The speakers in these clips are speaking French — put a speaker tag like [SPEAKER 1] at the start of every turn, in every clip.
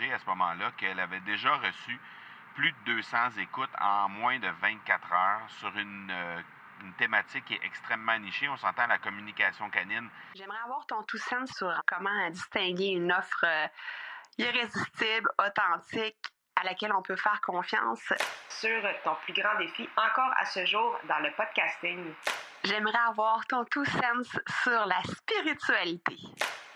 [SPEAKER 1] à ce moment-là qu'elle avait déjà reçu plus de 200 écoutes en moins de 24 heures sur une, euh, une thématique qui est extrêmement nichée. On s'entend la communication canine.
[SPEAKER 2] J'aimerais avoir ton tout sens sur comment distinguer une offre euh, irrésistible, authentique, à laquelle on peut faire confiance.
[SPEAKER 3] Sur ton plus grand défi encore à ce jour dans le podcasting.
[SPEAKER 2] J'aimerais avoir ton tout sens sur la spiritualité.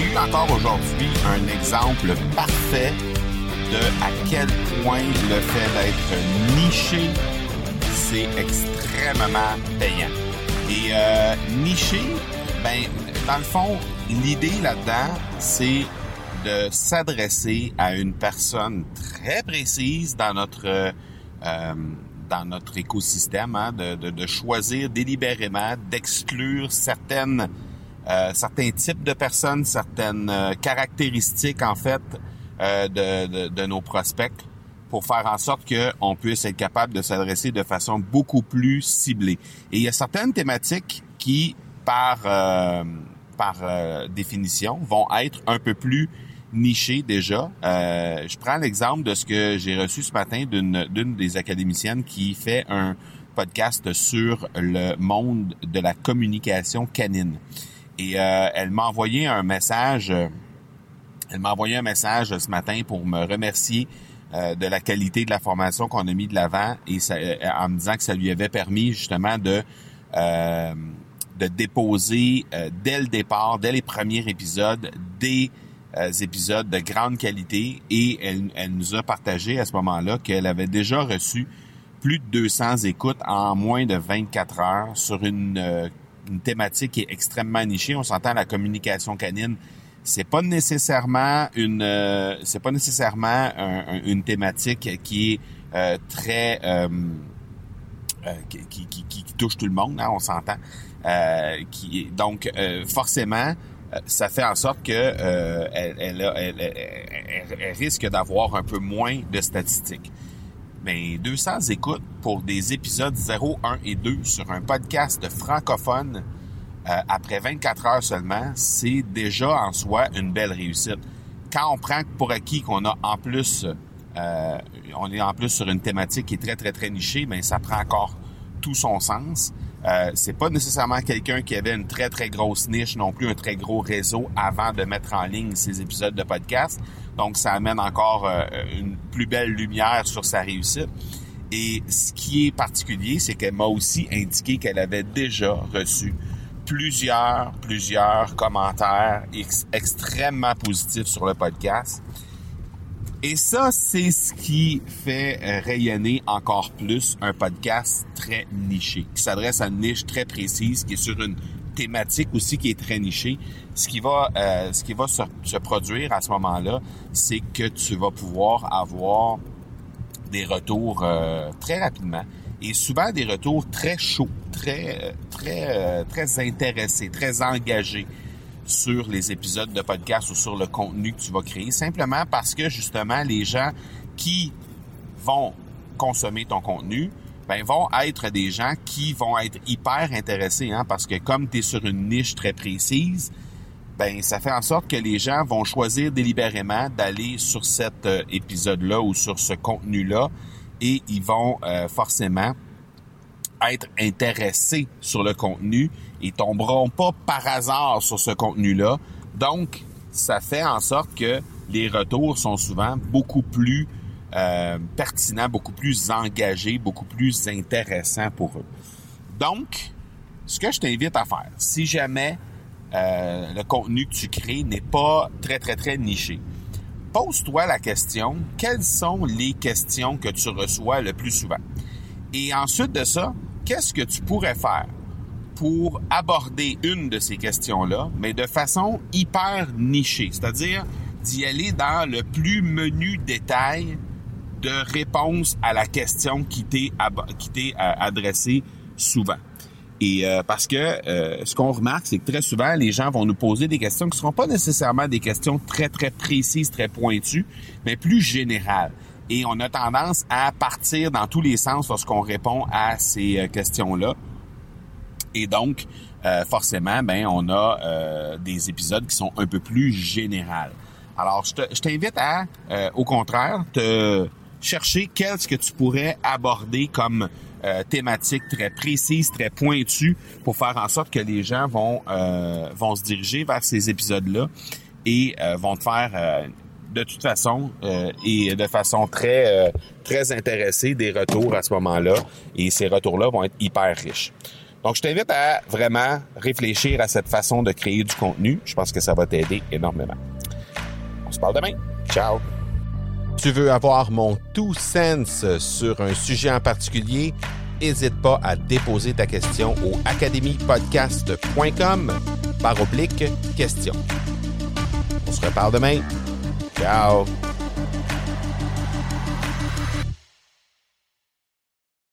[SPEAKER 1] Eu encore aujourd'hui un exemple parfait de à quel point le fait d'être niché, c'est extrêmement payant. Et euh, niché, ben, dans le fond, l'idée là-dedans, c'est de s'adresser à une personne très précise dans notre euh, dans notre écosystème, hein, de, de, de, choisir délibérément d'exclure certaines euh, certains types de personnes, certaines euh, caractéristiques en fait euh, de, de, de, nos prospects pour faire en sorte qu'on puisse être capable de s'adresser de façon beaucoup plus ciblée. Et il y a certaines thématiques qui, par euh, par définition, vont être un peu plus niché déjà. Euh, je prends l'exemple de ce que j'ai reçu ce matin d'une des académiciennes qui fait un podcast sur le monde de la communication canine. Et euh, elle m'a envoyé un message. Elle m'a envoyé un message ce matin pour me remercier euh, de la qualité de la formation qu'on a mis de l'avant et ça, en me disant que ça lui avait permis justement de de déposer dès le départ, dès les premiers épisodes, des euh, épisodes de grande qualité et elle, elle nous a partagé à ce moment-là qu'elle avait déjà reçu plus de 200 écoutes en moins de 24 heures sur une, euh, une thématique qui est extrêmement nichée. On s'entend la communication canine. C'est pas nécessairement une, euh, c'est pas nécessairement un, une thématique qui est euh, très, qui, qui, qui, qui, touche tout le monde. Hein, on s'entend. qui donc forcément ça fait en sorte que euh, elle, elle, elle, risque d'avoir un peu moins de statistiques. Mais 200 écoutes pour des épisodes 0, 1 et 2 sur un podcast francophone euh, après 24 heures seulement, c'est déjà en soi une belle réussite. Quand on prend pour acquis qu'on a en plus, euh, on est en plus sur une thématique qui est très très très nichée, mais ça prend encore tout son sens. Euh, c'est pas nécessairement quelqu'un qui avait une très très grosse niche non plus un très gros réseau avant de mettre en ligne ses épisodes de podcast. Donc ça amène encore euh, une plus belle lumière sur sa réussite. Et ce qui est particulier, c'est qu'elle m'a aussi indiqué qu'elle avait déjà reçu plusieurs plusieurs commentaires extrêmement positifs sur le podcast. Et ça, c'est ce qui fait euh, rayonner encore plus un podcast très niché, qui s'adresse à une niche très précise, qui est sur une thématique aussi qui est très nichée. Ce qui va, euh, ce qui va se, produire à ce moment-là, c'est que tu vas pouvoir avoir des retours euh, très rapidement et souvent des retours très chauds, très, très, très intéressés, très engagés sur les épisodes de podcast ou sur le contenu que tu vas créer, simplement parce que justement les gens qui vont consommer ton contenu, ben vont être des gens qui vont être hyper intéressés, hein, parce que comme tu es sur une niche très précise, ben ça fait en sorte que les gens vont choisir délibérément d'aller sur cet euh, épisode-là ou sur ce contenu-là et ils vont euh, forcément être intéressés sur le contenu et tomberont pas par hasard sur ce contenu-là. Donc, ça fait en sorte que les retours sont souvent beaucoup plus euh, pertinents, beaucoup plus engagés, beaucoup plus intéressants pour eux. Donc, ce que je t'invite à faire, si jamais euh, le contenu que tu crées n'est pas très, très, très niché, pose-toi la question, quelles sont les questions que tu reçois le plus souvent? Et ensuite de ça, qu'est-ce que tu pourrais faire pour aborder une de ces questions-là, mais de façon hyper nichée, c'est-à-dire d'y aller dans le plus menu détail de réponse à la question qui t'est euh, adressée souvent. Et euh, parce que euh, ce qu'on remarque, c'est que très souvent, les gens vont nous poser des questions qui ne seront pas nécessairement des questions très, très précises, très pointues, mais plus générales. Et on a tendance à partir dans tous les sens lorsqu'on répond à ces questions-là. Et donc, forcément, ben, on a des épisodes qui sont un peu plus générales. Alors, je t'invite à, au contraire, te chercher qu'est-ce que tu pourrais aborder comme euh, thématique très précise, très pointue, pour faire en sorte que les gens vont euh, vont se diriger vers ces épisodes-là et euh, vont te faire de toute façon et de façon très très intéressée des retours à ce moment-là. Et ces retours-là vont être hyper riches. Donc, je t'invite à vraiment réfléchir à cette façon de créer du contenu. Je pense que ça va t'aider énormément. On se parle demain. Ciao!
[SPEAKER 4] tu veux avoir mon tout sens sur un sujet en particulier, n'hésite pas à déposer ta question au academypodcast.com par oblique question. On se reparle demain. Ciao!